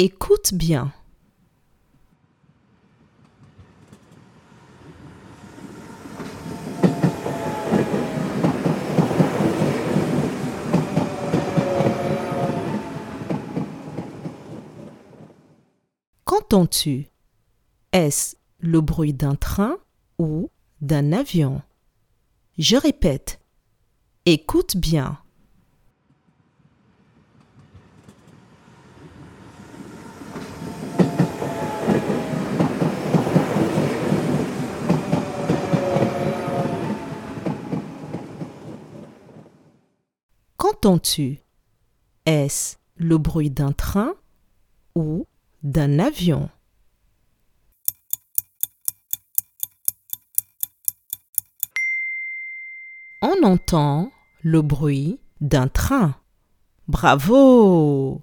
Écoute bien. Qu'entends-tu? Est-ce le bruit d'un train ou d'un avion? Je répète. Écoute bien. Qu'entends-tu? Est-ce le bruit d'un train ou d'un avion? On entend le bruit d'un train. Bravo